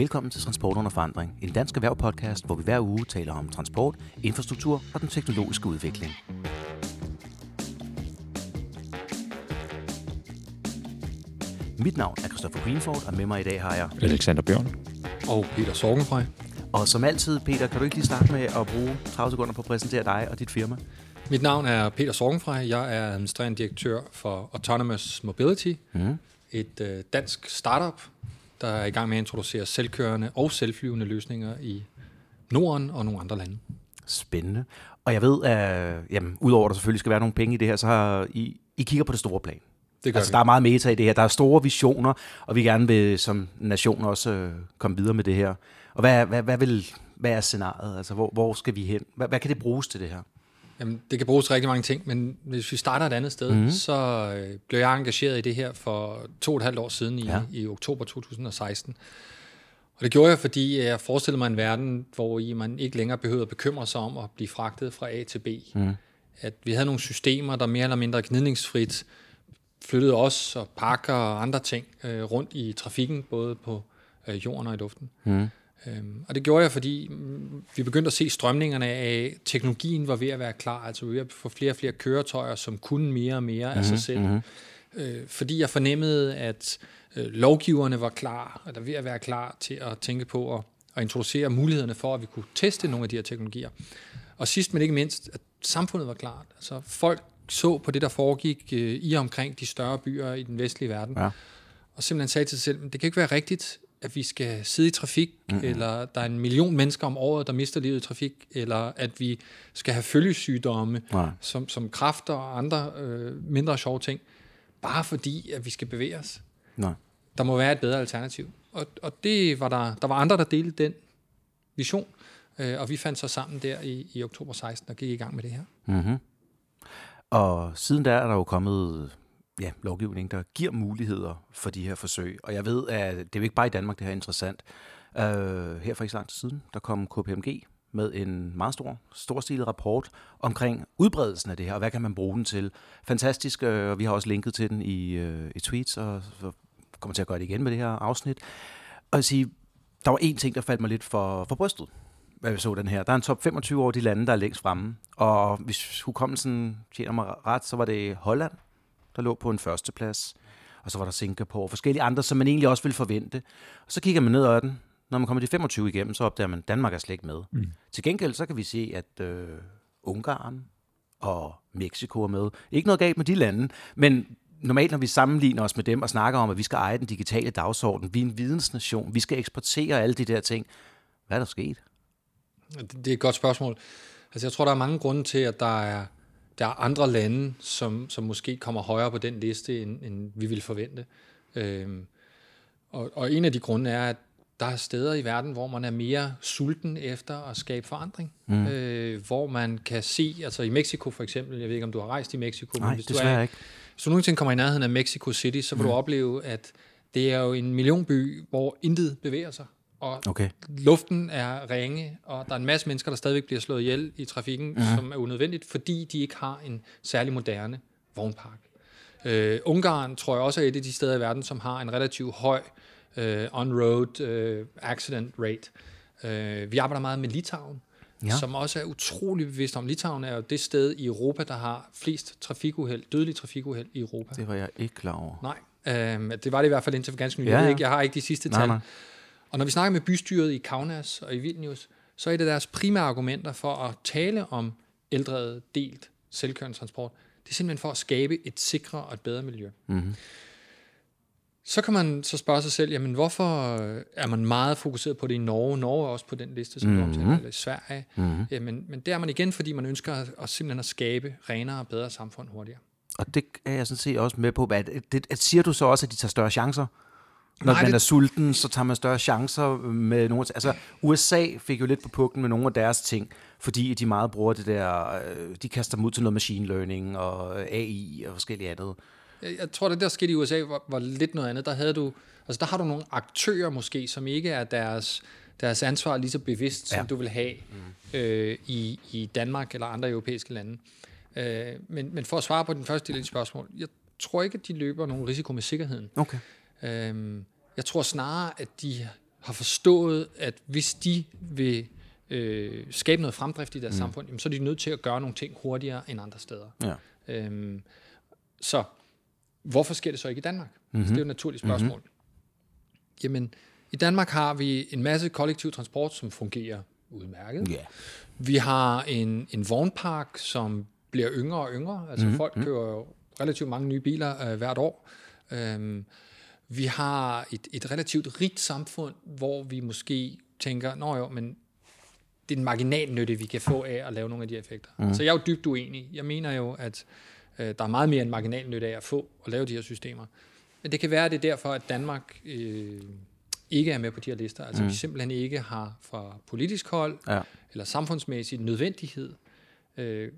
Velkommen til Transport under forandring, en dansk erhvervpodcast, hvor vi hver uge taler om transport, infrastruktur og den teknologiske udvikling. Mit navn er Christopher Greenford, og med mig i dag har jeg... Alexander Bjørn. Og Peter Sorgenfrej. Og som altid, Peter, kan du ikke lige starte med at bruge 30 sekunder på at præsentere dig og dit firma? Mit navn er Peter Sorgenfrej. Jeg er administrerende direktør for Autonomous Mobility, mm. et øh, dansk startup, der er i gang med at introducere selvkørende og selvflyvende løsninger i Norden og nogle andre lande. Spændende. Og jeg ved, at jamen, udover at der selvfølgelig skal være nogle penge i det her, så har I, I kigger på det store plan. Det gør altså, vi. der er meget meta i det her. Der er store visioner, og vi gerne vil som nation også øh, komme videre med det her. Og hvad, hvad, hvad, vil, hvad er scenariet? Altså, hvor, hvor skal vi hen? Hvad, hvad kan det bruges til det her? Jamen, det kan bruges til rigtig mange ting, men hvis vi starter et andet sted, mm. så øh, blev jeg engageret i det her for to og et halvt år siden i, Ja. ja. i oktober 2016. Og det gjorde jeg, fordi jeg forestillede mig en verden, hvor i man ikke længere behøvede at bekymre sig om at blive fragtet fra A til B. Mm. At vi havde nogle systemer, der mere eller mindre gnidningsfrit flyttede os og pakker og andre ting øh, rundt i trafikken, både på øh, jorden og i luften. Mm. Øhm, og det gjorde jeg, fordi mm, vi begyndte at se strømningerne af, teknologien var ved at være klar, altså vi var få flere og flere køretøjer, som kunne mere og mere af sig selv. Mm-hmm. Øh, fordi jeg fornemmede, at øh, lovgiverne var klar, eller ved at være klar til at tænke på at, at introducere mulighederne for, at vi kunne teste nogle af de her teknologier. Og sidst men ikke mindst, at samfundet var klart. Altså folk så på det, der foregik øh, i og omkring de større byer i den vestlige verden, Ja. og simpelthen sagde til sig selv, "Men det kan ikke være rigtigt, at vi skal sidde i trafik, mm-hmm. eller der er en million mennesker om året, der mister livet i trafik, eller at vi skal have følgesygdomme, Nej. som, som kræfter og andre øh, mindre sjove ting, bare fordi, at vi skal bevæge os. Nej. Der må være et bedre alternativ. Og, og det var der, der var andre, der delte den vision, øh, og vi fandt så sammen der i, i oktober 16 og gik i gang med det her. Mm-hmm. Og siden der er der jo kommet ja, lovgivning, der giver muligheder for de her forsøg. Og jeg ved, at det er jo ikke bare i Danmark, det her er interessant. Uh, her for ikke så lang tid siden, der kom KPMG med en meget stor, storstilet rapport omkring udbredelsen af det her, og hvad kan man bruge den til. Fantastisk, øh, og vi har også linket til den i, øh, i tweets, og så kommer til at gøre det igen med det her afsnit. Og jeg sige, der var en ting, der faldt mig lidt for, for brystet, hvad vi så den her. Der er en top 25 over de lande, der er længst fremme. Og hvis hukommelsen tjener mig ret, så var det Holland, der lå på en førsteplads. Og så var der Singapore og forskellige andre, som man egentlig også ville forvente. Og så kigger man ned ad den. Når man kommer de 25 igennem, så opdager man, at Danmark er slet ikke med. Mm. Til gengæld så kan vi se, at øh, Ungarn og Mexico er med. Ikke noget galt med de lande, men normalt, når vi sammenligner os med dem og snakker om, at vi skal eje den digitale dagsorden, vi er en vidensnation, vi skal eksportere alle de der ting. Hvad er der sket? Det, det er et godt spørgsmål. Altså, jeg tror, der er mange grunde til, at der er, der er andre lande, som, som måske kommer højere på den liste, end, end vi ville forvente. Øhm, og, og en af de grunde er, at der er steder i verden, hvor man er mere sulten efter at skabe forandring. Mm. Øh, hvor man kan se, altså i Mexico for eksempel, jeg ved ikke, om du har rejst i Mexico, Nej, hvis du desværre er, ikke. hvis du nogensinde kommer i nærheden af Mexico City, så vil mm. du opleve, at det er jo en millionby, hvor intet bevæger sig. Og Okay. luften er ringe, og der er en masse mennesker, der stadigvæk bliver slået ihjel i trafikken, ja. som er unødvendigt, fordi de ikke har en særlig moderne vognpark. Øh, Ungarn tror jeg også er et af de steder i verden, som har en relativt høj øh, on-road øh, accident rate. Øh, vi arbejder meget med Litauen, Ja. som også er utrolig bevidst om. Litauen er jo det sted i Europa, der har flest trafikuheld, dødelige trafikuheld i Europa. Det var jeg ikke klar over. Nej, øh, det var det i hvert fald indtil for ganske nylig. Ja. ja. Jeg har ikke de sidste Nej, tal. nej. Og når vi snakker med bystyret i Kaunas og i Vilnius, så er et af deres primære argumenter for at tale om eldrevet, delt, selvkørende transport, det er simpelthen for at skabe et sikrere og et bedre miljø. Mm-hmm. Så kan man så spørge sig selv, jamen hvorfor er man meget fokuseret på det i Norge? Norge er også på den liste, som mm-hmm. du omtaler, eller i Sverige. Mm-hmm. Jamen, men det er man igen, fordi man ønsker at, at simpelthen at skabe renere og bedre samfund hurtigere. Og det er jeg sådan set også med på. At, det, at siger du så også, at de tager større chancer? Når Nej, man det- er sulten, så tager man større chancer med nogle... Altså, USA fik jo lidt på pukken med nogle af deres ting, fordi de meget bruger det der... øh, De kaster dem ud til noget machine learning og AI og forskellige andet. Jeg, tror, det der skete i USA var, var lidt noget andet. Der havde du, altså der har du nogle aktører måske, som ikke er deres, deres ansvar lige så bevidst, som Ja. du vil have mm. øh, i, i Danmark eller andre europæiske lande. Øh, men, men for at svare på den første del af dit spørgsmål, jeg tror ikke, at de løber nogen risiko med sikkerheden. Okay. Øhm, jeg tror snarere, at de har forstået, at hvis de vil øh, skabe noget fremdrift i deres mm. samfund, jamen, så er de nødt til at gøre nogle ting hurtigere end andre steder. Ja. Øhm, så hvorfor sker det så ikke i Danmark? Mm-hmm. Så det er jo et naturligt spørgsmål. Mm-hmm. Jamen, i Danmark har vi en masse kollektiv transport, som fungerer udmærket. Ja. Vi har en, en vognpark, som bliver yngre og yngre. Altså mm-hmm. folk køber jo relativt mange nye biler øh, hvert år. Øhm, vi har et, et relativt rigt samfund, hvor vi måske tænker, nå jo, men det er en marginal nytte, vi kan få af at lave nogle af de effekter. Mm. Så jeg er jo dybt uenig. Jeg mener jo, at øh, der er meget mere en marginal nytte af at få og lave de her systemer. Men det kan være, at det er derfor, at Danmark øh, ikke er med på de her lister. Altså mm. vi simpelthen ikke har fra politisk hold Ja. eller samfundsmæssig nødvendighed øh,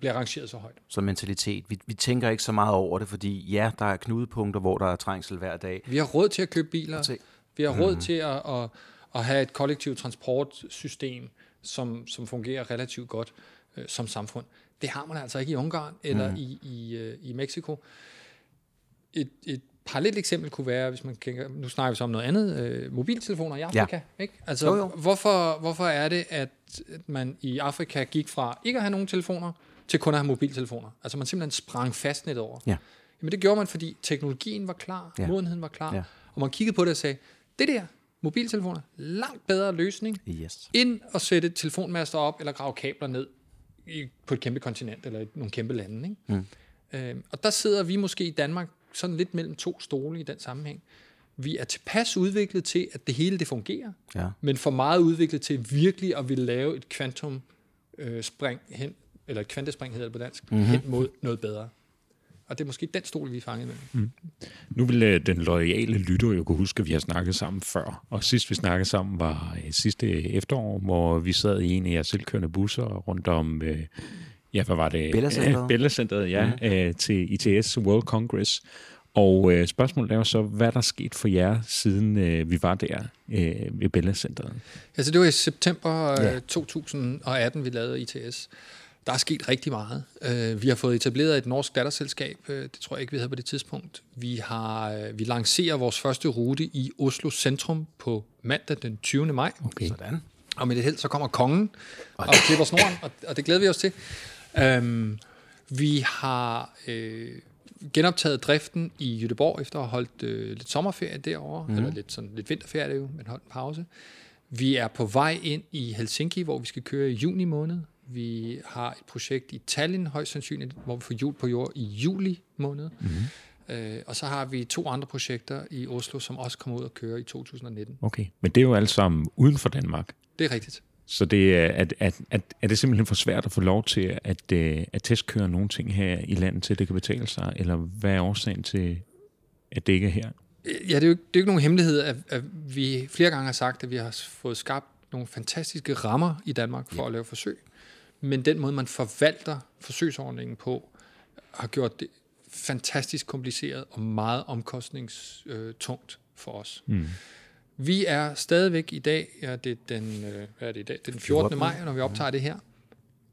bliver rangeret så højt. Som mentalitet. Vi, vi tænker ikke så meget over det, fordi ja, der er knudepunkter, hvor der er trængsel hver dag. Vi har råd til at købe biler. Til- Vi har råd til at, at, at have et kollektivt transportsystem, som, som fungerer relativt godt øh, som samfund. Det har man altså ikke i Ungarn eller i, i, øh, i Mexico. Et, et parallelt eksempel kunne være, hvis man kigger, nu snakker vi så om noget andet, øh, mobiltelefoner i Afrika. Ja. Ikke? Altså, Jo, jo. Hvorfor, hvorfor er det, at man i Afrika gik fra ikke at have nogen telefoner, til kun at have mobiltelefoner? Altså man simpelthen sprang fastnet over. Ja. Jamen det gjorde man, fordi teknologien var klar, Ja. modenheden var klar, ja. og man kiggede på det og sagde, det der, mobiltelefoner, langt bedre løsning, Yes. end at sætte telefonmaster op eller grave kabler ned i, på et kæmpe kontinent eller i nogle kæmpe lande. Ikke? Mm. Øhm, og der sidder vi måske i Danmark sådan lidt mellem to stole i den sammenhæng. Vi er tilpas udviklet til, at det hele det fungerer, Ja. men for meget udviklet til virkelig at ville lave et kvantum øh, spring hen, eller et kvantespring hedder det på dansk, mm-hmm. hen mod noget bedre. Og det er måske den stol, vi er fanget med. Nu vil øh, den loyale lytter jo kunne huske, at vi har snakket sammen før. Og sidst vi snakkede sammen var øh, sidste efterår, hvor vi sad i en af jeres selvkørende busser rundt om, øh, ja, hvad var det? Bella Centeret. Bella Centeret, ja, mm. øh, til ITS World Congress. Og øh, spørgsmålet er jo så, hvad der er sket for jer, siden øh, vi var der øh, ved Bella Centeret? Altså det var i september ja. 2018, vi lavede ITS. Der er sket rigtig meget. Øh, Vi har fået etableret et norsk datterselskab. øh, Det tror jeg ikke, vi havde på det tidspunkt. Vi, har, øh, vi lancerer vores første rute i Oslo Centrum på mandag den 20. maj. Okay. Sådan. Og med det held, så kommer kongen og klipper snoren, og, og det glæder vi os til. Um, vi har øh, genoptaget driften i Jødeborg efter at have holdt øh, lidt sommerferie derovre, mm. eller lidt, sådan, lidt vinterferie jo, men holdt en pause. Vi er på vej ind i Helsinki, hvor vi skal køre i juni måned. Vi har et projekt i Tallinn, højst sandsynligt, hvor vi får jul på jord i juli måned. Mm. Øh, og så har vi to andre projekter i Oslo, som også kommer ud og kører i 2019. Okay, men det er jo alt sammen uden for Danmark. Det er rigtigt. Så det er, at, at, at, er det simpelthen for svært at få lov til at, øh, at testkøre nogle ting her i landet, til det kan betale sig? Eller hvad er årsagen til, at det ikke er her? Ja, det er jo, ikke- det er jo ikke nogen hemmelighed, at, at vi flere gange har sagt, at vi har fået skabt nogle fantastiske rammer i Danmark for ja. at lave forsøg. Men den måde, man forvalter forsøgsordningen på, har gjort det fantastisk kompliceret og meget omkostningstungt for os. Mm. Vi er stadigvæk i dag, ja, det er den, øh, hvad er det i dag? Det er den 14. 14. maj, når vi optager det her.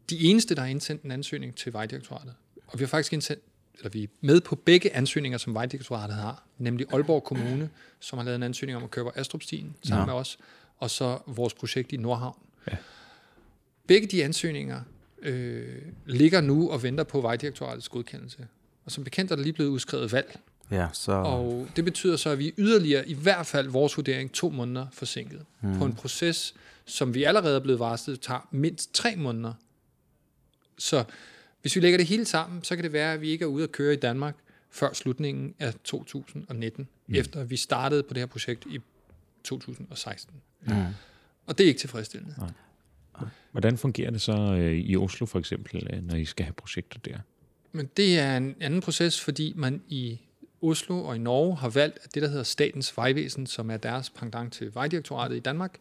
De eneste, der har indsendt en ansøgning til Vejdirektoratet. Og vi har faktisk indsendt, eller vi er med på begge ansøgninger, som Vejdirektoratet har. Nemlig Aalborg Kommune, som har lavet en ansøgning om at køre på Astrupstien sammen Nå. med os. Og så vores projekt i Nordhavn. Ja. Begge de ansøgninger øh, ligger nu og venter på Vejdirektoratets godkendelse. Og som bekendt er der lige blevet udskrevet valg. Ja, så... Og det betyder så, at vi er yderligere, i hvert fald vores vurdering, to måneder forsinket. Mm. På en proces, som vi allerede er blevet varslet, tager mindst tre måneder. Så hvis vi lægger det hele sammen, så kan det være, at vi ikke er ude at køre i Danmark før slutningen af 2019, mm. efter vi startede på det her projekt i 2016. Mm. Og det er ikke tilfredsstillende. Hvordan fungerer det så øh, i Oslo for eksempel, øh, når I skal have projekter der? Men det er en anden proces, fordi man i Oslo og i Norge har valgt, at det, der hedder Statens Vejvæsen, som er deres pendant til Vejdirektoratet i Danmark,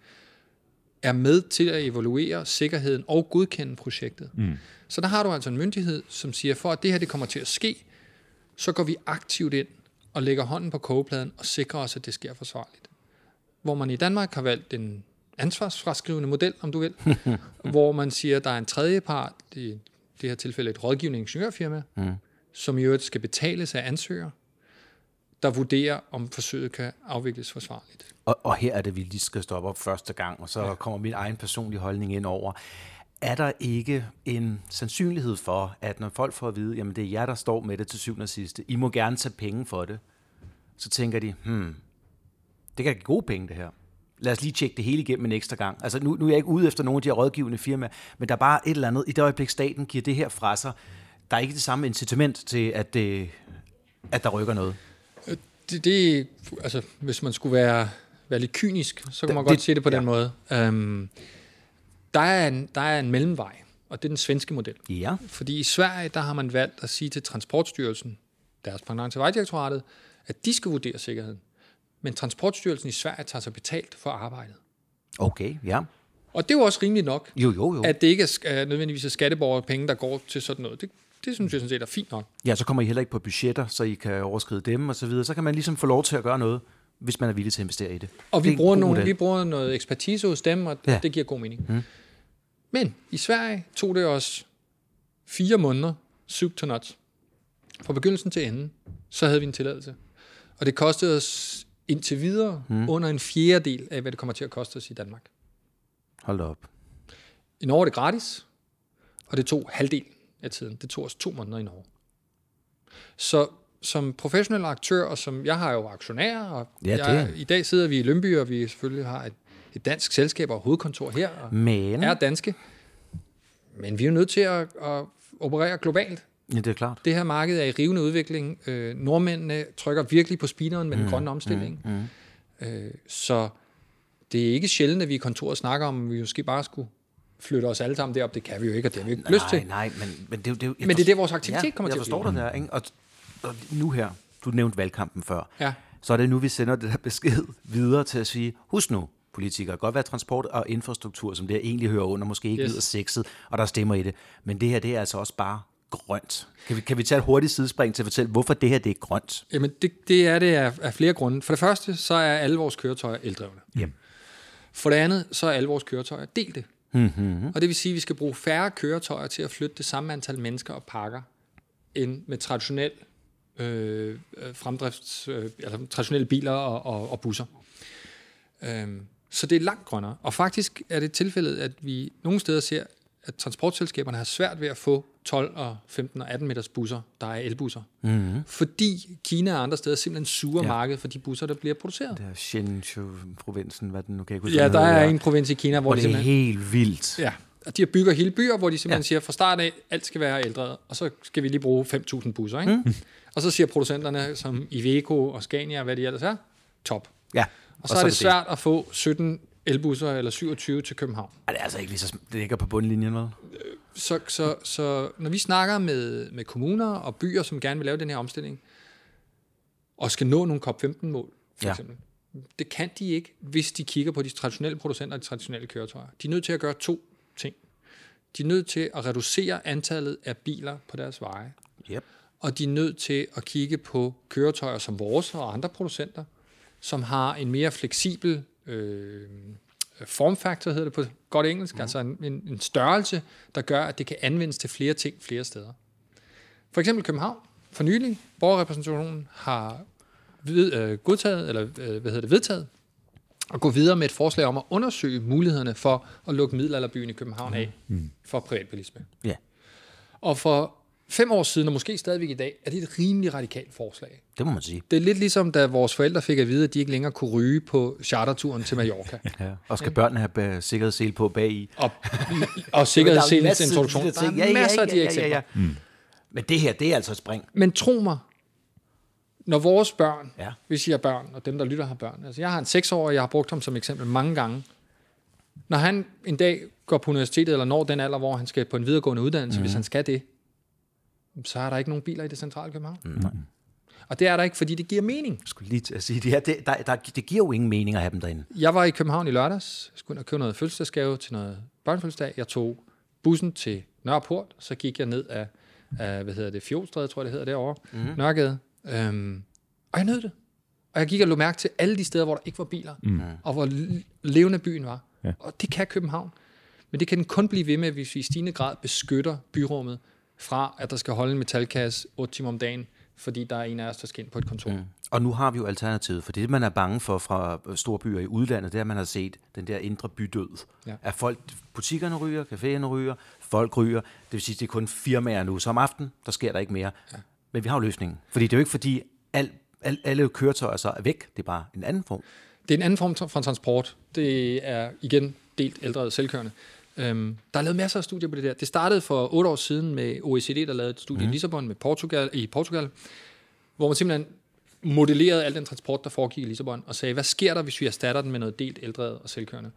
er med til at evaluere sikkerheden og godkende projektet. Mm. Så der har du altså en myndighed, som siger, for at det her det kommer til at ske, så går vi aktivt ind og lægger hånden på kogepladen og sikrer os, at det sker forsvarligt. Hvor man i Danmark har valgt en ansvarsfraskrivende model, om du vil, hvor man siger, at der er en tredje part, i det her tilfælde et rådgivende ingeniørfirma, Mm. som i øvrigt skal betales af ansøger, der vurderer, om forsøget kan afvikles forsvarligt. og, og her er det, vi lige skal stoppe op første gang, og så ja. kommer min egen personlige holdning ind over. Er der ikke en sandsynlighed for, at når folk får at vide, jamen det er jer, der står med det til syvende og sidste, I må gerne tage penge for det, så tænker de, hmm, det kan give gode penge det her. Lad os lige tjekke det hele igennem en ekstra gang. Altså nu, nu er jeg ikke ude efter nogle af de her rådgivende firmaer, men der er bare et eller andet, i det øjeblik staten giver det her fra sig, der er ikke det samme incitament til, at, det, at der rykker noget. Det, det, altså, hvis man skulle være, være lidt kynisk, så kan man det, godt sige det på ja. den måde. Um, der, er en, der er en mellemvej, og det er den svenske model. Ja. Fordi i Sverige, der har man valgt at sige til Transportstyrelsen, deres pendant til Vejdirektoratet, at de skal vurdere sikkerheden. Men Transportstyrelsen i Sverige tager sig betalt for arbejdet. Okay, ja. Og det er jo også rimeligt nok, Jo, jo, jo. at det ikke er nødvendigvis er skatteborgerpenge, der går til sådan noget. Det, det synes jeg sådan set er fint nok. Ja, så kommer I heller ikke på budgetter, så I kan overskride dem og så videre. Så kan man ligesom få lov til at gøre noget, hvis man er villig til at investere i det. Og Det vi en bruger, nogle, model. vi bruger noget ekspertise hos dem, og Ja. det giver god mening. Mm. Men i Sverige tog det os fire måneder, soup to nuts. Fra begyndelsen til enden, så havde vi en tilladelse. Og det kostede os indtil videre mm. under en fjerdedel af, hvad det kommer til at koste os i Danmark. Hold op. I Norge er det gratis, og det tog halvdel af tiden. Det tog os to måneder i Norge. Så som professionel aktør, og som jeg har jo aktionærer, og Ja, det jeg, i dag sidder vi i Lønby, og vi selvfølgelig har et, et dansk selskab og hovedkontor her, og Men, er danske. Men vi er jo nødt til at, at operere globalt. ja, det er klart. Det her marked er i rivende udvikling. Øh, nordmændene trykker virkelig på speederen med den grønne omstilling. Mm, mm. Øh, så det er ikke sjældent, at vi i kontoret snakker om, at vi måske bare skulle flytte os alle sammen derop. Det kan vi jo ikke, og det har vi ikke lyst nej, til. nej, men, men det, er det, jeg Men det er forstår- det, vores aktivitet kommer jeg til at forstår blive. dig der, ikke? Og, og nu her, du nævnte valgkampen før. Ja. Så er det nu, vi sender det der besked videre til at sige, husk nu, politikere, godt være transport og infrastruktur, som det egentlig hører under, måske ikke Yes. lyder sexet, og der stemmer i det. Men det her, det er altså også bare grønt. Kan vi, kan vi tage et hurtigt sidespring til at fortælle, hvorfor det her det er grønt? Jamen, det, det er det af, af flere grunde. For det første, så er alle vores køretøjer eldrevne. Jamen. For det andet, så er alle vores køretøjer delte. Mm-hmm. Og det vil sige, at vi skal bruge færre køretøjer til at flytte det samme antal mennesker og pakker, end med traditionel øh, øh, fremdrifts, øh, altså traditionelle biler og, og, og busser. Øhm, så det er langt grønnere. Og faktisk er det tilfældet, at vi nogle steder ser, at transportselskaberne har svært ved at få 12 og 15 og 18 meters busser, der er elbusser. Mm-hmm. Fordi Kina og andre steder simpelthen suger Ja. markedet for de busser, der bliver produceret. Det er Shenzhou-provinsen, hvad den nu kan jeg huske, Ja, der er en provins i Kina, hvor hvor de det er helt vildt. Ja, og de bygger hele byer, hvor de simpelthen Ja. siger, fra start af, alt skal være eldrevet, og så skal vi lige bruge 5.000 busser, ikke? Mm. Og så siger producenterne, som Iveco og Scania, hvad de ellers er, top. Ja. Og så, og så er det svært at få 17 elbusser eller 27 til København. Ej, det er altså ikke lige så... Det ligger på bundlinjen, vel? Så, så, så når vi snakker med, med kommuner og byer, som gerne vil lave den her omstilling, og skal nå nogle COP15-mål, for Ja. eksempel, det kan de ikke, hvis de kigger på de traditionelle producenter og de traditionelle køretøjer. De er nødt til at gøre to ting. De er nødt til at reducere antallet af biler på deres veje, Yep. og de er nødt til at kigge på køretøjer som vores og andre producenter, som har en mere fleksibel øh, formfaktor, hedder det på godt engelsk, mm. altså en, en, en størrelse, der gør, at det kan anvendes til flere ting flere steder. For eksempel København, for nylig, borgerrepræsentationen har ved, øh, godtaget, eller øh, hvad hedder det, vedtaget, at gå videre med et forslag om at undersøge mulighederne for at lukke middelalderbyen i København af mm. for privatbilisme. Ja, Og for fem år siden, og måske stadigvæk i dag, er det et rimelig radikalt forslag. det må man sige. Det er lidt ligesom, da vores forældre fik at vide, at de ikke længere kunne ryge på charterturen til Mallorca. Ja. Og skal børnene have øh, sikkerhedssele på bag i? Og, og sikkerhedsselens introduktion. Der er masser af de eksempler. Mm. Men det her, det er altså et spring. Men tro mig, når vores børn, Ja. hvis I har børn, og dem, der lytter, har børn. Altså, jeg har en seksårig, jeg har brugt ham som eksempel mange gange. Når han en dag går på universitetet, eller når den alder, hvor han skal på en videregående uddannelse, mm. hvis han skal det, så er der ikke nogen biler i det centrale København. Mm. Og det er der ikke, fordi det giver mening. Jeg skulle lige til at sige det her. Det, der, der, det giver jo ingen mening at have dem derinde. Jeg var i København i lørdags, jeg skulle ind og købe noget fødselsdagsgave til noget børnefødselsdag. Jeg tog bussen til Nørreport, så gik jeg ned af, af hvad hedder det, Fjolstræde, tror jeg det hedder derovre, mm. Nørregade. Øhm, og jeg nød det. Og jeg gik og lå mærke til alle de steder, hvor der ikke var biler, mm. og hvor levende byen var. Ja. Og det kan København. Men det kan den kun blive ved med, hvis vi i stigende grad beskytter byrummet fra, at der skal holde en metalkasse 8 timer om dagen, fordi der er en af os, der skal ind på et kontor. Mm. Og nu har vi jo alternativet, for det man er bange for fra storbyer i udlandet, det er, at man har set den der indre bydød. Ja. At folk, butikkerne ryger, caféerne ryger, folk ryger. Det vil sige, at det er kun firmaer nu. Så om aftenen, der sker der ikke mere. Ja. Men vi har jo løsningen. Fordi det er jo ikke fordi, al, al, alle køretøjer så er væk. Det er bare en anden form. Det er en anden form for transport. Det er igen delt ældre selvkørende. Øhm, der er lavet masser af studier på det der. Det startede for otte år siden med OECD, der lavede et studie mm. i Lissabon med Portugal, i Portugal, hvor man simpelthen modellerede al den transport, der foregik i Lissabon, og sagde, hvad sker der, hvis vi erstatter den med noget delt ældre og selvkørende?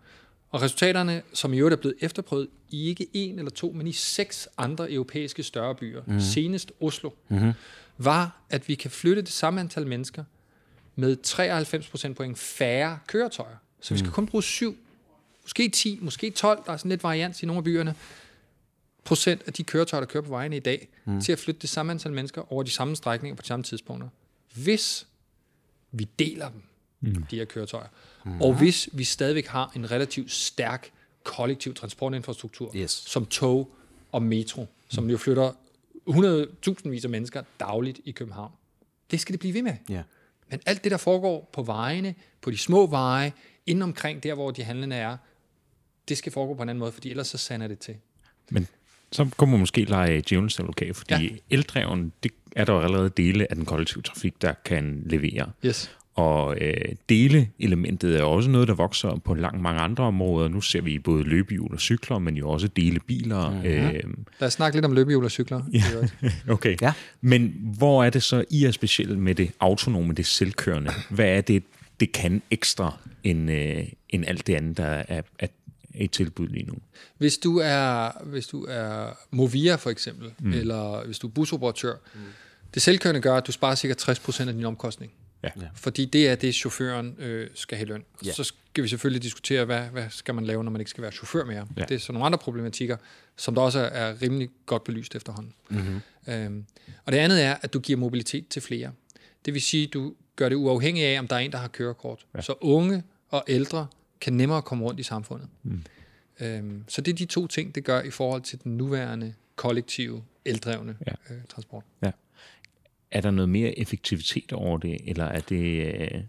Og resultaterne, som i øvrigt er blevet efterprøvet i ikke en eller to, men i seks andre europæiske større byer, mm. senest Oslo, mm-hmm. var, at vi kan flytte det samme antal mennesker med 93 procentpoint færre køretøjer. Så vi skal mm. kun bruge syv, måske 10, måske 12, der er sådan lidt varians i nogle af byerne, procent af de køretøjer, der kører på vejene i dag, mm. til at flytte det samme antal mennesker over de samme strækninger på de samme tidspunkter. Hvis vi deler dem, mm. de her køretøjer, mm. og hvis vi stadigvæk har en relativt stærk kollektiv transportinfrastruktur, yes. som tog og metro, som mm. jo flytter 100.000 vis af mennesker dagligt i København. Det skal det blive ved med. Yeah. Men alt det, der foregår på vejene, på de små veje, inden omkring der, hvor de handlende er, det skal foregå på en anden måde, fordi ellers så sander det til. Men så kunne man måske lege djævelens advokat, fordi ja. eldreven, det er der jo allerede dele af den kollektive trafik, der kan levere. Yes. Og øh, deleelementet er også noget, der vokser på langt mange andre områder. Nu ser vi både løbehjul og cykler, men jo også delebiler. Mm-hmm. Øh, Lad os snakke lidt om løbehjul og cykler. Ja. okay. Ja. Men hvor er det så, I er specielt med det autonome, det selvkørende? Hvad er det, det kan ekstra end, øh, end alt det andet, der er, er et tilbud lige nu. Hvis du er, hvis du er Movia for eksempel, mm. eller hvis du er busoperatør, mm. det selvkørende gør, at du sparer cirka 60% af din omkostning. Ja. Fordi det er det, chaufføren øh, skal have løn. Ja. Så skal vi selvfølgelig diskutere, hvad, hvad skal man lave, når man ikke skal være chauffør mere. Ja. Det er så nogle andre problematikker, som der også er rimelig godt belyst efterhånden. Mm-hmm. Øhm, og det andet er, at du giver mobilitet til flere. Det vil sige, at du gør det uafhængigt af, om der er en, der har kørekort. Ja. Så unge og ældre kan nemmere komme rundt i samfundet. Mm. Øhm, så det er de to ting, det gør i forhold til den nuværende kollektive, eldrevne ja. øh, transport. Ja. Er der noget mere effektivitet over det, eller er det... Øh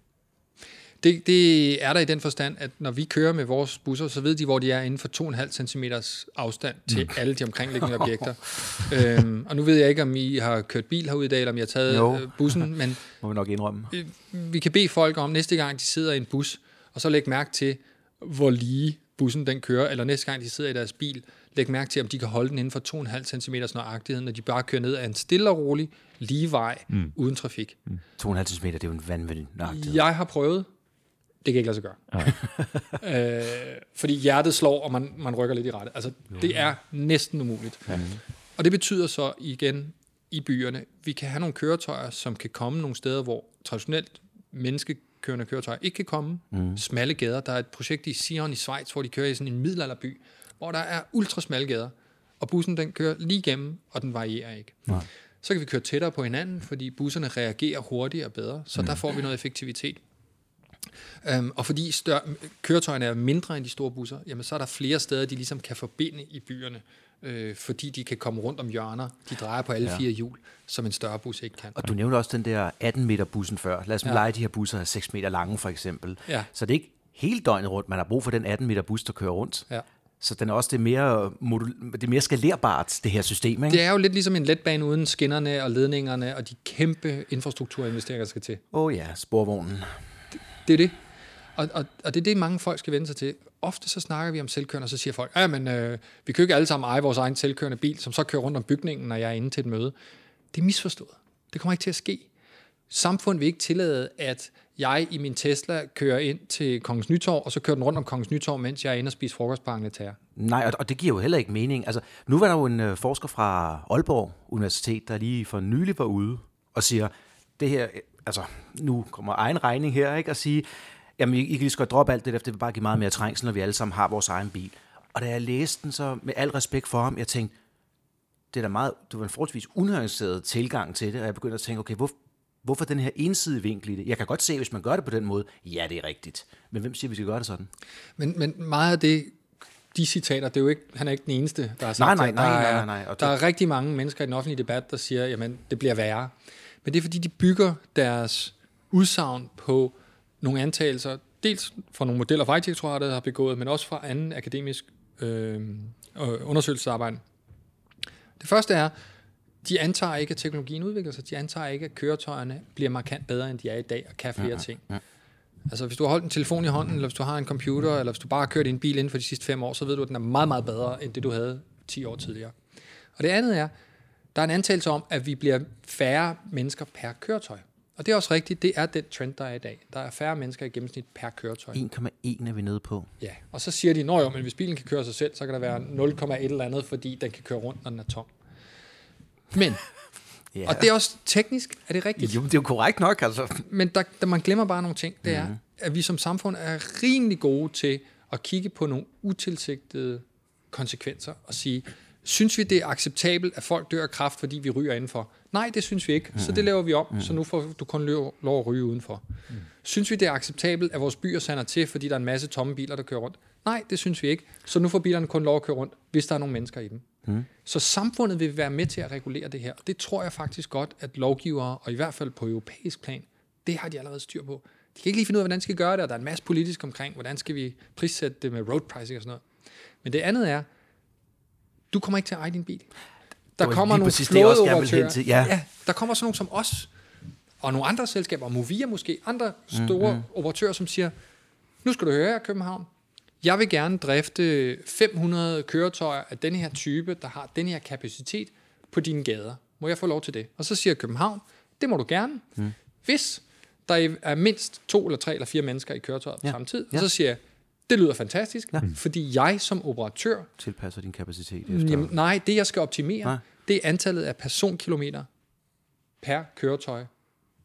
det, det er der i den forstand, at når vi kører med vores busser, så ved de, hvor de er inden for 2,5 cm afstand til mm. alle de omkringliggende objekter. øhm, og nu ved jeg ikke, om I har kørt bil herude i dag, eller om I har taget jo. Øh, bussen, men Må vi nok indrømme. Øh, vi kan bede folk om, næste gang de sidder i en bus, og så lægge mærke til, hvor lige bussen den kører, eller næste gang de sidder i deres bil, læg mærke til, om de kan holde den inden for 2,5 cm nøjagtighed, når de bare kører ned ad en stille og rolig, lige vej, mm. uden trafik. Mm. 2,5 cm, det er jo en vanvittig nøjagtighed. Jeg har prøvet. Det kan ikke lade sig gøre. øh, fordi hjertet slår, og man, man rykker lidt i rette. Altså, det er næsten umuligt. Mm. Og det betyder så igen i byerne, vi kan have nogle køretøjer, som kan komme nogle steder, hvor traditionelt menneske kørende køretøjer ikke kan komme. Mm. Smalle gader. Der er et projekt i Sion i Schweiz, hvor de kører i sådan en middelalderby, hvor der er ultra smalle gader. Og bussen den kører lige igennem, og den varierer ikke. Nej. Så kan vi køre tættere på hinanden, fordi busserne reagerer hurtigere og bedre. Så mm. der får vi noget effektivitet. Um, og fordi større, køretøjerne er mindre end de store busser, jamen så er der flere steder, de ligesom kan forbinde i byerne øh, fordi de kan komme rundt om hjørner. De drejer på alle ja. fire hjul, som en større bus ikke kan. Og du nævnte også den der 18 meter bussen før. Lad os ja. lege de her busser er 6 meter lange for eksempel. Ja. Så det er ikke hele døgnet rundt, man har brug for den 18 meter bus, der kører runst. Ja. Så den er også det mere, modul- det mere skalerbart, det her system. Ikke? Det er jo lidt ligesom en letbane uden skinnerne og ledningerne og de kæmpe infrastrukturinvesteringer, der skal til. Åh oh ja, sporvognen. Det, det er det. Og, og, og det er det, mange folk skal vende sig til. Ofte så snakker vi om selvkørende, og så siger folk, ja, men øh, vi kan jo ikke alle sammen eje vores egen selvkørende bil, som så kører rundt om bygningen, når jeg er inde til et møde. Det er misforstået. Det kommer ikke til at ske. Samfundet vil ikke tillade, at jeg i min Tesla kører ind til Kongens Nytorv, og så kører den rundt om Kongens Nytorv, mens jeg er inde og spiser frokost på Angleterre. Nej, og det giver jo heller ikke mening. Altså, nu var der jo en øh, forsker fra Aalborg Universitet, der lige for nylig var ude og siger, det her, øh, altså, nu kommer egen regning her, ikke, og sige, jamen, I, I kan lige så godt droppe alt det der, for det vil bare give meget mere trængsel, når vi alle sammen har vores egen bil. Og da jeg læste den, så med al respekt for ham, jeg tænkte, det er da meget, det var en forholdsvis unuanceret tilgang til det, og jeg begyndte at tænke, okay, hvor, hvorfor den her ensidige vinkel i det? Jeg kan godt se, hvis man gør det på den måde, ja, det er rigtigt. Men hvem siger, vi skal gøre det sådan? Men, men meget af det, de citater, det er jo ikke, han er ikke den eneste, der har sagt nej, nej, nej, nej, nej, nej, nej. Der er rigtig mange mennesker i den offentlige debat, der siger, jamen, det bliver værre. Men det er fordi, de bygger deres udsagn på nogle antagelser, dels fra nogle modeller, Vejdirektoratet har begået, men også fra anden akademisk øh, undersøgelsesarbejde. Det første er, de antager ikke, at teknologien udvikler sig. De antager ikke, at køretøjerne bliver markant bedre, end de er i dag, og kan flere ja, ting. Ja. Altså, hvis du har holdt en telefon i hånden, eller hvis du har en computer, eller hvis du bare har kørt i en bil inden for de sidste fem år, så ved du, at den er meget, meget bedre, end det, du havde 10 år tidligere. Og det andet er, der er en antagelse om, at vi bliver færre mennesker per køretøj. Og det er også rigtigt, det er den trend, der er i dag. Der er færre mennesker i gennemsnit per køretøj. 1,1 er vi nede på. Ja, og så siger de, når jo, men hvis bilen kan køre sig selv, så kan der være 0,1 eller andet, fordi den kan køre rundt, når den er tom. Men, ja. og det er også teknisk, er det rigtigt? Jo, det er jo korrekt nok, altså. Men der, der man glemmer bare nogle ting, det er, mm. at vi som samfund er rimelig gode til at kigge på nogle utilsigtede konsekvenser og sige, synes vi, det er acceptabelt, at folk dør af kræft, fordi vi ryger indenfor? Nej, det synes vi ikke, så det laver vi om, så nu får du kun lov at ryge udenfor. Synes vi, det er acceptabelt, at vores byer sander til, fordi der er en masse tomme biler, der kører rundt? Nej, det synes vi ikke, så nu får bilerne kun lov at køre rundt, hvis der er nogle mennesker i dem. Mm. Så samfundet vil være med til at regulere det her, og det tror jeg faktisk godt, at lovgivere, og i hvert fald på europæisk plan, det har de allerede styr på. De kan ikke lige finde ud af, hvordan de skal gøre det, og der er en masse politisk omkring, hvordan skal vi prissætte det med road pricing og sådan noget. Men det andet er, du kommer ikke til at eje din bil. Der kommer nogle flådeoperatører. Til, ja. ja. der kommer sådan nogle som os, og nogle andre selskaber, Movia måske, andre store mm-hmm. operatører, som siger, nu skal du høre her, København, jeg vil gerne drifte 500 køretøjer af den her type, der har den her kapacitet på dine gader. Må jeg få lov til det? Og så siger København, det må du gerne, mm. hvis der er mindst to eller tre eller fire mennesker i køretøjet ja. samtidig. Ja. Og så siger jeg, det lyder fantastisk, ja. fordi jeg som operatør... Tilpasser din kapacitet efter... Jamen, nej, det jeg skal optimere, nej. det er antallet af personkilometer per køretøj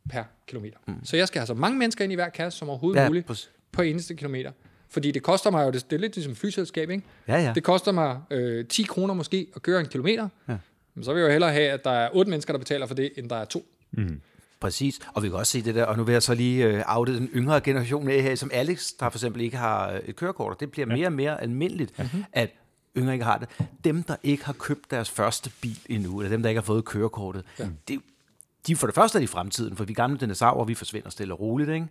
per kilometer. Mm. Så jeg skal have så mange mennesker ind i hver kasse som overhovedet ja, muligt på eneste kilometer. Fordi det koster mig jo, det, det er lidt ligesom flyselskab, ikke? Ja, ja. Det koster mig øh, 10 kroner måske at køre en kilometer. Ja. Men så vil jeg jo hellere have, at der er otte mennesker, der betaler for det, end der er to. Mm. Præcis, og vi kan også se det der, og nu vil jeg så lige øh, den yngre generation af her, som Alex, der for eksempel ikke har øh, et kørekort, og det bliver ja. mere og mere almindeligt, mm-hmm. at yngre ikke har det. Dem, der ikke har købt deres første bil endnu, eller dem, der ikke har fået kørekortet, ja. det, de for det første er de fremtiden, for vi gamle dinosaurer, vi forsvinder stille og roligt, ikke?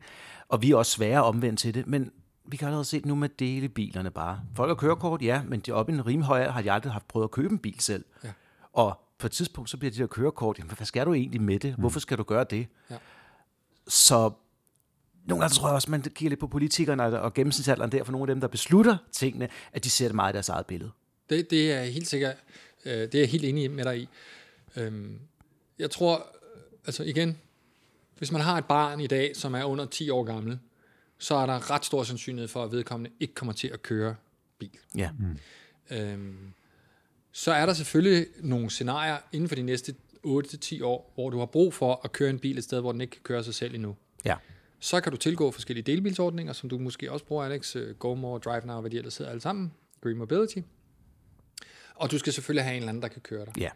og vi er også svære omvendt til det, men vi kan allerede se nu med delebilerne bare. Folk har kørekort, ja, men de oppe i en høj har de aldrig haft prøvet at købe en bil selv. Ja. Og på et tidspunkt, så bliver de der kørekort, jamen, hvad skal du egentlig med det? Hvorfor skal du gøre det? Ja. Så nogle gange tror jeg også, man kigger lidt på politikerne og gennemsnitsalderen der, for nogle af dem, der beslutter tingene, at de ser det meget i deres eget billede. Det, det er helt sikkert, øh, det er jeg helt enig med dig i. Øhm, jeg tror, altså igen, hvis man har et barn i dag, som er under 10 år gammel, så er der ret stor sandsynlighed for, at vedkommende ikke kommer til at køre bil. Ja. Mm. Øhm, så er der selvfølgelig nogle scenarier inden for de næste 8-10 år, hvor du har brug for at køre en bil et sted, hvor den ikke kan køre sig selv endnu. Ja. Så kan du tilgå forskellige delbilsordninger, som du måske også bruger, Alex, uh, GoMore, DriveNow, hvad de ellers hedder alle sammen, Green Mobility. Og du skal selvfølgelig have en eller anden, der kan køre dig. Ja.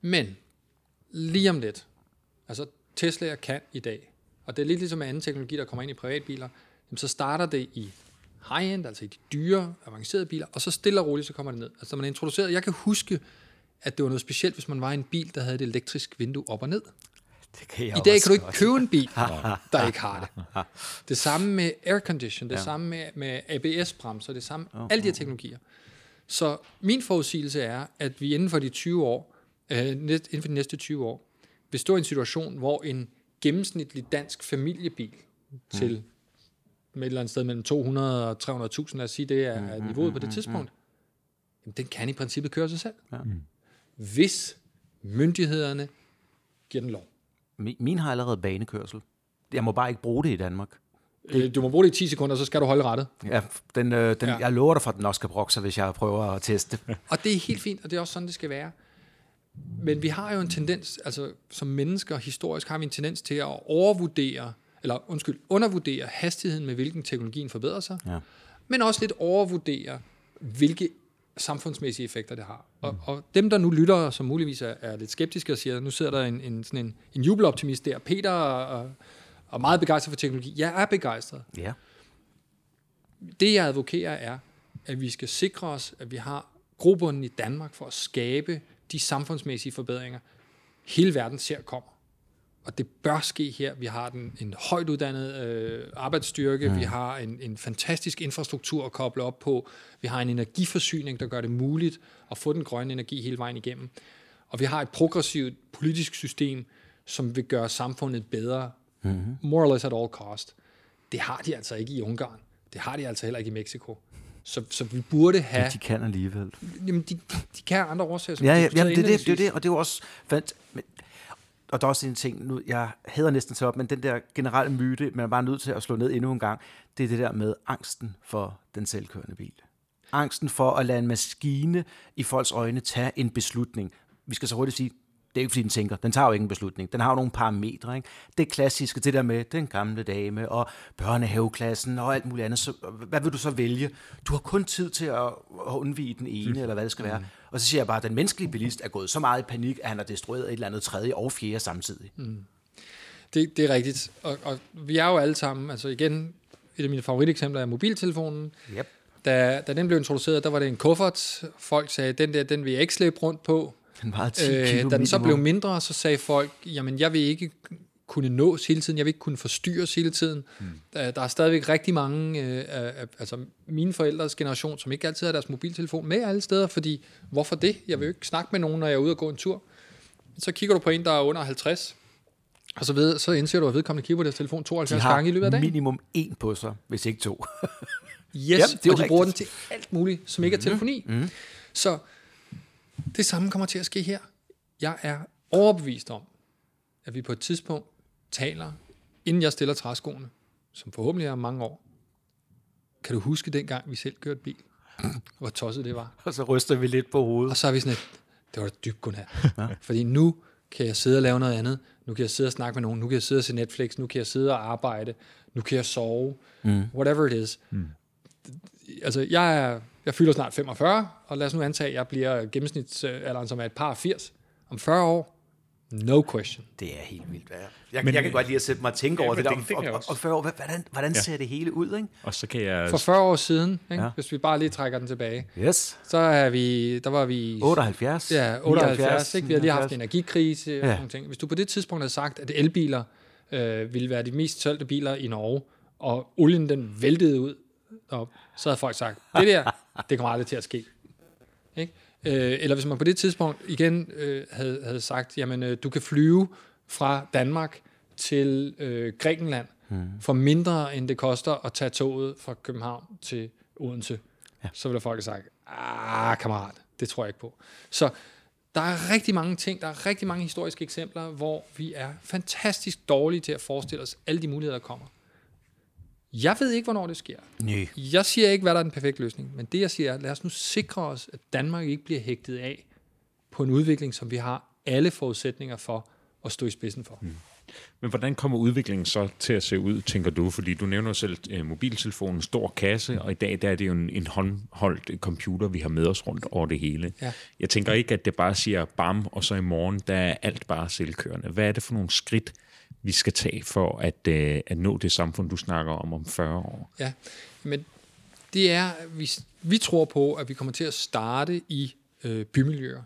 Men lige om lidt, altså Tesla kan i dag, og det er lidt ligesom med anden teknologi, der kommer ind i privatbiler, jamen så starter det i high-end, altså i de dyre, avancerede biler, og så stille og roligt, så kommer det ned. Altså man er introduceret, jeg kan huske, at det var noget specielt, hvis man var i en bil, der havde et elektrisk vindue op og ned. Det kan jeg I dag kan du ikke købe en bil, der ikke har det. Det samme med aircondition, det ja. samme med, med ABS-bremser, det samme, oh, alle de her teknologier. Så min forudsigelse er, at vi inden for de 20 år, øh, inden for de næste 20 år, vil stå i en situation, hvor en gennemsnitlig dansk familiebil til mm med et eller andet sted mellem 200 og 300.000, lad os sige, det er mm, mm niveauet på det mm, mm, tidspunkt, jamen, den kan i princippet køre sig selv. Ja. Mm. Hvis myndighederne giver den lov. Min har allerede banekørsel. Jeg må bare ikke bruge det i Danmark. Det, øh, du må bruge det i 10 sekunder, så skal du holde rettet. Ja, den, øh, den, ja. jeg lover dig for, at den også skal brokke sig, hvis jeg prøver at teste. og det er helt fint, og det er også sådan, det skal være. Men vi har jo en tendens, altså som mennesker historisk har vi en tendens til at overvurdere eller undskyld, undervurdere hastigheden med, hvilken teknologien forbedrer sig, ja. men også lidt overvurdere, hvilke samfundsmæssige effekter det har. Og, mm. og dem, der nu lytter, som muligvis er, er lidt skeptiske og siger, nu sidder der en, en, sådan en, en jubeloptimist der, Peter, og, og meget begejstret for teknologi. Jeg er begejstret. Ja. Det, jeg advokerer, er, at vi skal sikre os, at vi har grobunden i Danmark for at skabe de samfundsmæssige forbedringer, hele verden ser kommer. Og det bør ske her. Vi har den, en højt uddannet øh, arbejdsstyrke, mm. vi har en, en fantastisk infrastruktur at koble op på, vi har en energiforsyning, der gør det muligt at få den grønne energi hele vejen igennem, og vi har et progressivt politisk system, som vil gøre samfundet bedre, mm-hmm. more or less at all cost. Det har de altså ikke i Ungarn. Det har de altså heller ikke i Mexico. Så, så vi burde have... Men de kan alligevel. Jamen, de, de, kan andre årsager. Som Ja, ja jamen, det, det, det, det, og det er jo også... Fandt, men, og der er også en ting, nu, jeg hader næsten til op, men den der generelle myte, man er bare nødt til at slå ned endnu en gang, det er det der med angsten for den selvkørende bil. Angsten for at lade en maskine i folks øjne tage en beslutning. Vi skal så hurtigt sige, det er ikke fordi den tænker, den tager jo ikke en beslutning, den har jo nogle parametre. Ikke? Det klassiske, det der med den gamle dame og børnehaveklassen og alt muligt andet, så, hvad vil du så vælge? Du har kun tid til at, at undvige den ene, eller hvad det skal være. Og så siger jeg bare, at den menneskelige bilist er gået så meget i panik, at han har destrueret et eller andet tredje og fjerde samtidig. Det, det er rigtigt. Og, og vi er jo alle sammen, altså igen, et af mine favoriteksempler er mobiltelefonen. Yep. Da, da den blev introduceret, der var det en kuffert. Folk sagde, den der, den vil jeg ikke slæbe rundt på. Den vejede 10 kilo Øh, da den så blev mindre, så sagde folk, jamen jeg vil ikke kunne nås hele tiden, jeg vil ikke kunne forstyrres hele tiden. Mm. Der, der er stadigvæk rigtig mange, øh, af, af- altså mine forældres generation, som ikke altid har deres mobiltelefon med alle steder, fordi hvorfor det? Jeg vil jo ikke snakke med nogen, når jeg er ude og gå en tur. Så kigger du på en, der er under 50, og så, ved, så indser du, at vedkommende kigger på deres telefon de 72 har gange i løbet af dagen. minimum en på sig, hvis ikke to. Yes, Jamen, det er og de bruger den til alt muligt, som ikke er telefoni. Mm. Så det samme kommer til at ske her. Jeg er overbevist om, at vi på et tidspunkt taler, inden jeg stiller træskoene, som forhåbentlig er mange år. Kan du huske dengang, vi selv kørte bil? Hvor tosset det var. og så ryster vi lidt på hovedet. Og så er vi sådan et, det var da dybt godnat. Ja. Fordi nu kan jeg sidde og lave noget andet. Nu kan jeg sidde og snakke med nogen. Nu kan jeg sidde og se Netflix. Nu kan jeg sidde og arbejde. Nu kan jeg sove. Mm. Whatever it is. Mm. Altså, jeg, er, jeg fylder snart 45, og lad os nu antage, at jeg bliver gennemsnitsalderen, som er et par 80. Om 40 år, no question. Det er helt vildt. Hvad jeg, jeg, Men- jeg kan godt lide at sætte mig og tænke Ja, over det der. og, og, og 40 år, hvordan, hvordan ser det hele ud, ikke? Og så kan jeg... For 40 år siden, ikke? Ja. Ja. hvis vi bare lige trækker den tilbage, Yes. så er vi, der var vi 78. Ja, 78, 79, ikke? Vi har lige haft 79. en energikrise og Ja. sådan nogle ting. Hvis du på det tidspunkt havde sagt, at elbiler øh, ville være de mest solgte biler i Norge, og olien den væltede ud, og så havde folk sagt, det der, det kommer aldrig til at ske. Ikke? Øh, eller hvis man på det tidspunkt igen øh, havde, havde sagt, jamen øh, du kan flyve fra Danmark til øh, Grækenland hmm. for mindre end det koster at tage toget fra København til Odense, ja. så ville folk have sagt, ah kammerat, det tror jeg ikke på. Så der er rigtig mange ting, der er rigtig mange historiske eksempler, hvor vi er fantastisk dårlige til at forestille os alle de muligheder, der kommer. Jeg ved ikke, hvornår det sker. Nej. Jeg siger ikke, hvad der er den perfekte løsning, men det jeg siger er, lad os nu sikre os, at Danmark ikke bliver hægtet af på en udvikling, som vi har alle forudsætninger for at stå i spidsen for. Mm. Men hvordan kommer udviklingen så til at se ud, tænker du? Fordi du nævner selv øh, mobiltelefonen, en stor kasse, og i dag der er det jo en, en håndholdt computer, vi har med os rundt over det hele. Ja. Jeg tænker ikke, at det bare siger bam, og så i morgen, der er alt bare selvkørende. Hvad er det for nogle skridt, vi skal tage for at, øh, at nå det samfund, du snakker om om 40 år? Ja, men det er, vi, vi tror på, at vi kommer til at starte i øh, bymiljøer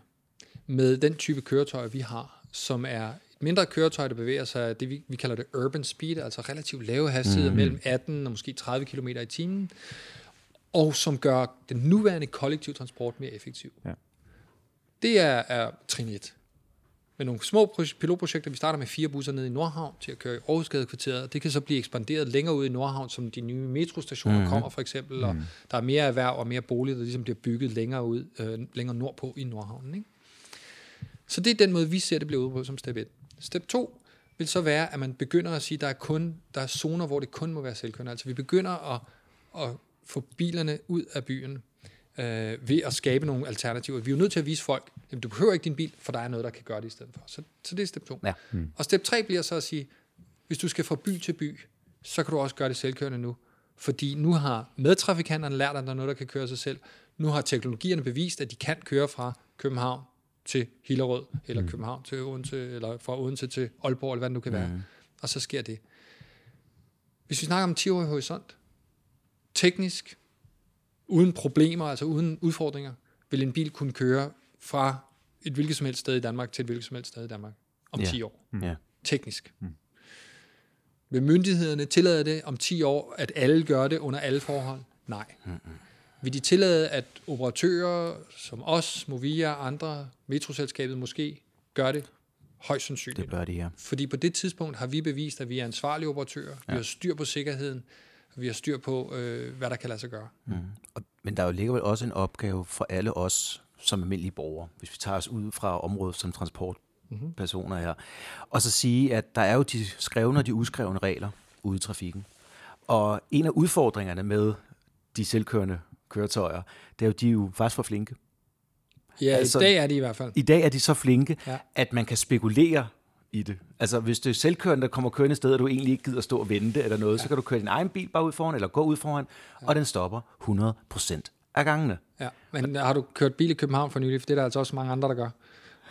med den type køretøjer, vi har, som er et mindre køretøj, der bevæger sig, det vi, vi kalder det urban speed, altså relativt lave hastigheder, mm. mellem 18 og måske 30 km i timen, og som gør den nuværende kollektiv transport mere effektiv. Ja. Det er, er trin 1. Med nogle små pro- pilotprojekter, vi starter med fire busser nede i Nordhavn til at køre i Aarhusgadekvarteret, det kan så blive ekspanderet længere ud i Nordhavn, som de nye metrostationer mm. kommer for eksempel, og der er mere erhverv og mere boliger, der ligesom bliver bygget længere ud, øh, længere nordpå i Nordhavnen. Ikke? Så det er den måde, vi ser det blive ud på som step 1. Step 2 vil så være, at man begynder at sige, at der er, kun, der er zoner, hvor det kun må være selvkørende. Altså vi begynder at, at få bilerne ud af byen øh, ved at skabe nogle alternativer. Vi er jo nødt til at vise folk, at du behøver ikke din bil, for der er noget, der kan gøre det i stedet for. Så, så det er step 2. Ja. Mm. Og step 3 bliver så at sige, hvis du skal fra by til by, så kan du også gøre det selvkørende nu. Fordi nu har medtrafikanterne lært, at der er noget, der kan køre sig selv. Nu har teknologierne bevist, at de kan køre fra København til Hillerød, eller mm. København til Odense, eller fra Odense til Aalborg, eller hvad det nu kan være. Mm. Og så sker det. Hvis vi snakker om 10 år i horisont, teknisk, uden problemer, altså uden udfordringer, vil en bil kunne køre fra et hvilket som helst sted i Danmark til et hvilket som helst sted i Danmark om Ja. 10 år. Ja. teknisk. Mm. Vil myndighederne tillade det om 10 år, at alle gør det under alle forhold? Nej. Mm-hmm. Vil de tillade, at operatører som os, Movia og andre, metroselskabet måske, gør det? Højst sandsynligt. Det bør de, ja. Fordi på det tidspunkt har vi bevist, at vi er ansvarlige operatører, ja. vi har styr på sikkerheden, vi har styr på, øh, hvad der kan lade sig gøre. Mm. Og, men der jo ligger vel også en opgave for alle os som almindelige borgere, hvis vi tager os ud fra området som transportpersoner her, og så sige, at der er jo de skrevne og de uskrevne regler ude i trafikken. Og en af udfordringerne med de selvkørende køretøjer, det er jo, de er jo faktisk for flinke. Ja, altså, i dag er de i hvert fald. I dag er de så flinke, ja. at man kan spekulere i det. Altså, hvis det er selvkørende, der kommer kørende sted, og du egentlig ikke gider stå og vente eller noget, ja. så kan du køre din egen bil bare ud foran, eller gå ud foran, ja. og den stopper 100% af gangene. Ja, men har du kørt bil i København for nylig? For det er der altså også mange andre, der gør.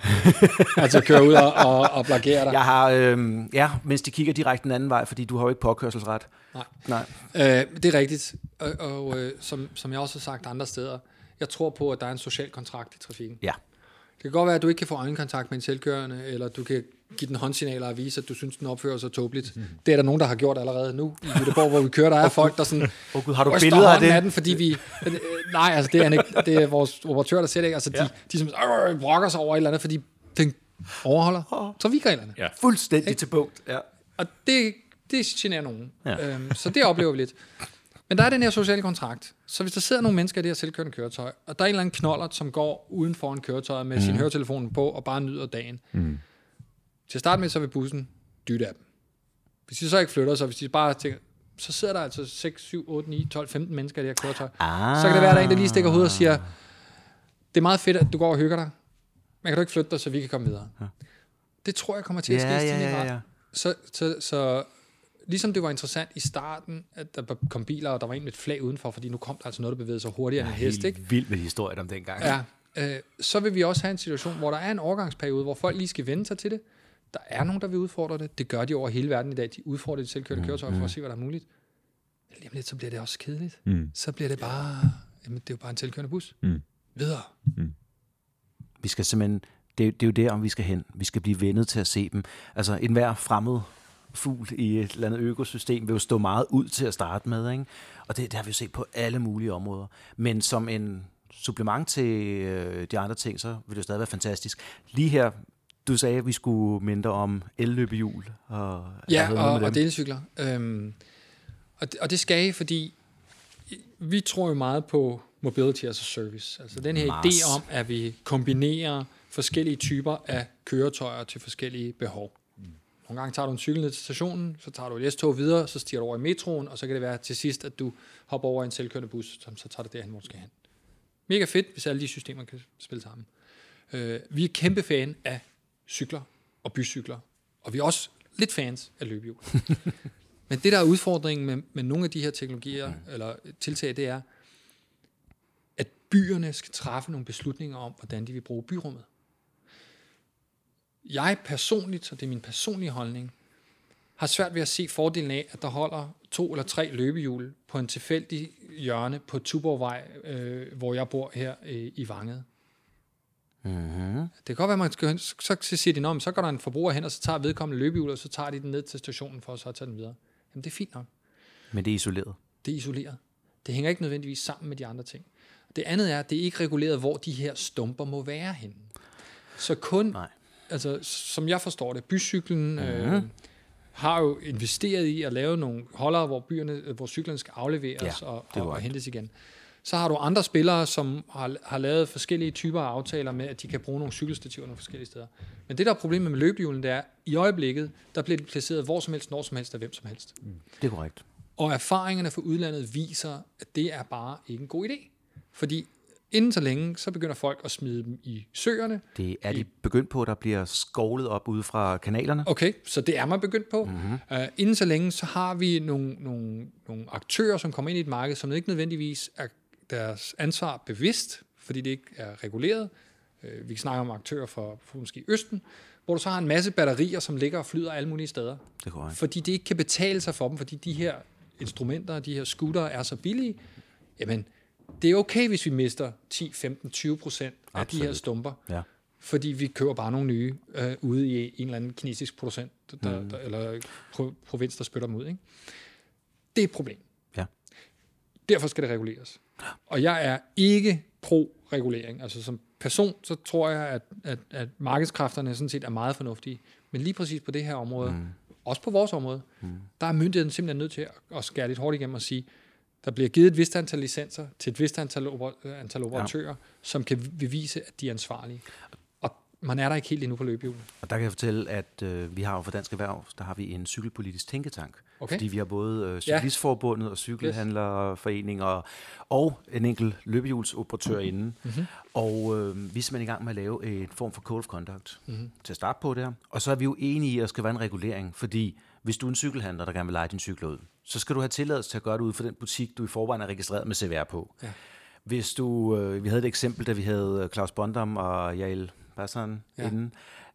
altså køre ud og, og, og blokere dig. Jeg har, øh, ja, mens de kigger direkte den anden vej, fordi du har jo ikke påkørselsret. Nej, Nej. Øh, det er rigtigt. Og, og øh, som, som jeg også har sagt andre steder, jeg tror på, at der er en social kontrakt i trafikken. Ja. Det kan godt være, at du ikke kan få øjenkontakt med en selvkørende, eller du kan give den håndsignaler og vise, at du synes, den opfører sig tåbeligt. Mm. Det er der nogen, der har gjort allerede nu i Göteborg, hvor vi kører. Der er folk, der sådan... Oh, Gud, har du billeder af det? Af den, fordi vi... nej, altså det er, ikke, det er vores operatør, der ser det ikke. Altså, ja. de, de som øh, brokker sig over et eller andet, fordi den overholder trafikreglerne. Ja. Fuldstændig ikke? til punkt. Ja. Og det, det generer nogen. Ja. Øhm, så det oplever vi lidt. Men der er den her sociale kontrakt. Så hvis der sidder nogle mennesker i det her selvkørende køretøj, og der er en eller anden knoller, som går uden for en køretøj med mm. sin høretelefon på og bare nyder dagen. Mm. Til at starte med, så vil bussen dytte af dem. Hvis de så ikke flytter sig, hvis de bare tænker, så sidder der altså 6, 7, 8, 9, 12, 15 mennesker i det her køretøj. Ah. Så kan det være, at der er en, der lige stikker hovedet og siger, det er meget fedt, at du går og hygger dig, men kan du ikke flytte dig, så vi kan komme videre? Ja. Det tror jeg kommer til at ske ja, ja, ja, ja. Så, så, så ligesom det var interessant i starten, at der kom biler, og der var en med et flag udenfor, fordi nu kom der altså noget, der bevægede sig hurtigere end en hest. Ikke? vildt med historien om dengang. Ja, øh, så vil vi også have en situation, hvor der er en overgangsperiode, hvor folk lige skal vende sig til det. Der er nogen, der vil udfordre det. Det gør de over hele verden i dag. De udfordrer de selvkørende mm, køretøjer for at se, hvad der er muligt. Men lige om lidt, så bliver det også kedeligt. Mm. Så bliver det bare, jamen, det er jo bare en selvkørende bus. Mm. Videre. Mm. Vi skal simpelthen, det, det er jo der, om vi skal hen. Vi skal blive vendet til at se dem. Altså, enhver fremmed fugl i et eller andet økosystem vil jo stå meget ud til at starte med. Ikke? Og det, det har vi jo set på alle mulige områder. Men som en supplement til øh, de andre ting, så vil det jo stadig være fantastisk. Lige her, du sagde, at vi skulle mindre om elløbehjul. Og ja, og, og delcykler. Øhm, og, det, og det skal I, fordi vi tror jo meget på mobility as a service. Altså den her Mars. idé om, at vi kombinerer forskellige typer af køretøjer til forskellige behov. Nogle gange tager du en cykel ned til stationen, så tager du et S-tog videre, så stiger du over i metroen, og så kan det være til sidst, at du hopper over i en selvkørende bus, som så tager dig derhen, hvor du skal hen. Mega fedt, hvis alle de systemer kan spille sammen. Øh, vi er kæmpe fan af cykler og bycykler, og vi er også lidt fans af løbehjul. Men det, der er udfordringen med, med nogle af de her teknologier, eller tiltag, det er, at byerne skal træffe nogle beslutninger om, hvordan de vil bruge byrummet jeg personligt, så det er min personlige holdning, har svært ved at se fordelen af, at der holder to eller tre løbehjul på en tilfældig hjørne på Tuborgvej, øh, hvor jeg bor her øh, i Vanget. Mm-hmm. Det kan godt være, man skal, så siger de, om, så går der en forbruger hen, og så tager vedkommende løbehjul, og så tager de den ned til stationen for at så tage den videre. Jamen, det er fint nok. Men det er isoleret? Det er isoleret. Det hænger ikke nødvendigvis sammen med de andre ting. Det andet er, at det er ikke reguleret, hvor de her stumper må være henne. Så kun Nej altså, som jeg forstår det, bycyklen mm-hmm. øh, har jo investeret i at lave nogle holdere, hvor, byerne, hvor cyklerne skal afleveres ja, og, og, og hentes igen. Så har du andre spillere, som har, har lavet forskellige typer af aftaler med, at de kan bruge nogle cykelstativer nogle forskellige steder. Men det, der er problemet med løbehjulen, det er, i øjeblikket, der bliver de placeret hvor som helst, når som helst, af hvem som helst. Mm, det er korrekt. Og erfaringerne fra udlandet viser, at det er bare ikke en god idé. Fordi Inden så længe, så begynder folk at smide dem i søerne. Det er de begyndt på, der bliver skovlet op ude fra kanalerne. Okay, så det er man begyndt på. Mm-hmm. Uh, inden så længe, så har vi nogle, nogle, nogle aktører, som kommer ind i et marked, som ikke nødvendigvis er deres ansvar bevidst, fordi det ikke er reguleret. Uh, vi snakker om aktører fra, fra måske Østen, hvor du så har en masse batterier, som ligger og flyder alle mulige steder. Det er fordi det ikke kan betale sig for dem, fordi de her instrumenter, de her scooter er så billige. Jamen, det er okay, hvis vi mister 10, 15, 20 procent af de her stumper. Ja. fordi vi køber bare nogle nye øh, ude i en eller anden kinesisk producent, der, mm. der, eller pro, provins, der spytter dem ud. Ikke? Det er et problem. Derfor skal det reguleres. Og jeg er ikke pro-regulering. Altså som person, så tror jeg, at, at, at markedskræfterne sådan set er meget fornuftige. Men lige præcis på det her område, mm. også på vores område, mm. der er myndigheden simpelthen nødt til at, at skære lidt hårdt igennem og sige, der bliver givet et vist antal licenser til et vist antal, oper- antal operatører, ja. som kan bevise, at de er ansvarlige. Man er der ikke helt endnu på løbehjulet. Og der kan jeg fortælle, at øh, vi har jo for Dansk Erhverv, der har vi en cykelpolitisk tænketank. Okay. Fordi vi har både øh, Cyklistforbundet og Cykelhandlerforening og, og en enkelt løbehjulsoperatør mm-hmm. inde. Mm-hmm. Og øh, vi er simpelthen i gang med at lave en form for code of conduct mm-hmm. til at starte på der. Og så er vi jo enige i, at der skal være en regulering, fordi hvis du er en cykelhandler, der gerne vil lege din cykel ud, så skal du have tilladelse til at gøre det ud for den butik, du i forvejen er registreret med CVR på. Ja. Hvis du, øh, vi havde et eksempel, da vi havde øh, Claus Bondam og Jael Bassan ja. inden,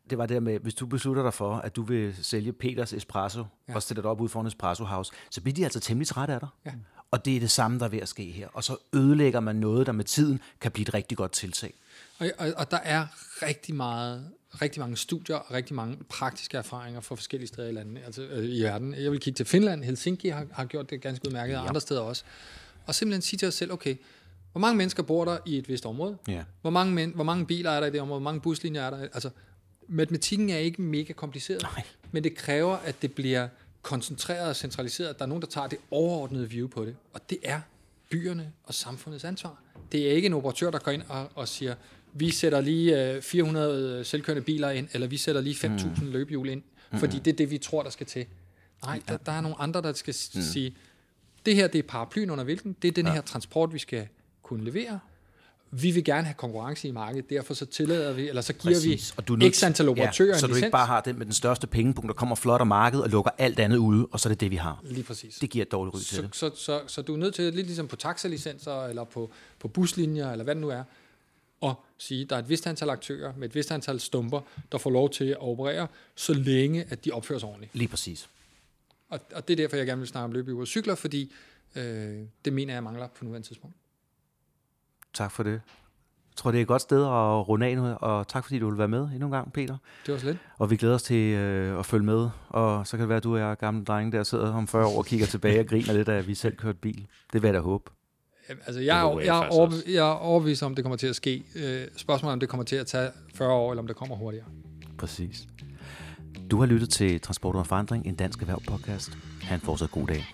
det var det der med, hvis du beslutter dig for, at du vil sælge Peters Espresso, ja. og stille dig op ud foran Espresso House, så bliver de altså temmelig trætte af dig. Ja. Og det er det samme, der er ved at ske her. Og så ødelægger man noget, der med tiden kan blive et rigtig godt tiltag. Og, og, og der er rigtig meget rigtig mange studier og rigtig mange praktiske erfaringer fra forskellige steder i landet, altså øh, i verden. Jeg vil kigge til Finland, Helsinki har, har gjort det ganske udmærket, og andre steder også. Og simpelthen sige til os selv, okay, hvor mange mennesker bor der i et vist område? Ja. Hvor, mange men, hvor mange biler er der i det område? Hvor mange buslinjer er der? Altså, matematikken er ikke mega kompliceret, Nej. men det kræver, at det bliver koncentreret og centraliseret. Der er nogen, der tager det overordnede view på det, og det er byerne og samfundets ansvar. Det er ikke en operatør, der går ind og, og siger, vi sætter lige 400 øh, selvkørende biler ind, eller vi sætter lige 5.000 mm. løbehjul ind, fordi mm. det er det, vi tror, der skal til. Nej, der, der er nogle andre, der skal mm. sige, det her det er paraplyen under hvilken, det er den ja. her transport, vi skal kunne levere. Vi vil gerne have konkurrence i markedet, derfor så tillader vi, eller så giver Præcis. vi og du nødt, x antal operatører ja, Så du ikke bare har den med den største pengepunkt, der kommer flot af markedet og lukker alt andet ude, og så er det det, vi har. Lige præcis. Det giver et dårligt ry til så, det. Så, så, så, så du er nødt til, lidt ligesom på taxalicenser, eller på, på buslinjer, eller hvad det nu er, at sige, at der er et vist antal aktører med et vist antal stumper, der får lov til at operere, så længe at de opfører sig ordentligt. Lige præcis. Og, og det er derfor, jeg gerne vil snakke om løbehjul og cykler, fordi øh, det mener jeg mangler på nuværende tidspunkt. Tak for det. Jeg tror, det er et godt sted at runde af nu, og tak fordi du vil være med endnu en gang, Peter. Det var så lidt. Og vi glæder os til øh, at følge med, og så kan det være, at du og jeg gamle drenge der sidder om 40 år og kigger tilbage og griner lidt af, at vi selv kørte bil. Det vil jeg da håbe. Altså, jeg, er, jeg, er over, jeg er overbevist om, det kommer til at ske. Øh, spørgsmålet om det kommer til at tage 40 år, eller om det kommer hurtigere. Præcis. Du har lyttet til Transport og Forandring, en dansk erhverv podcast. Han får så god dag.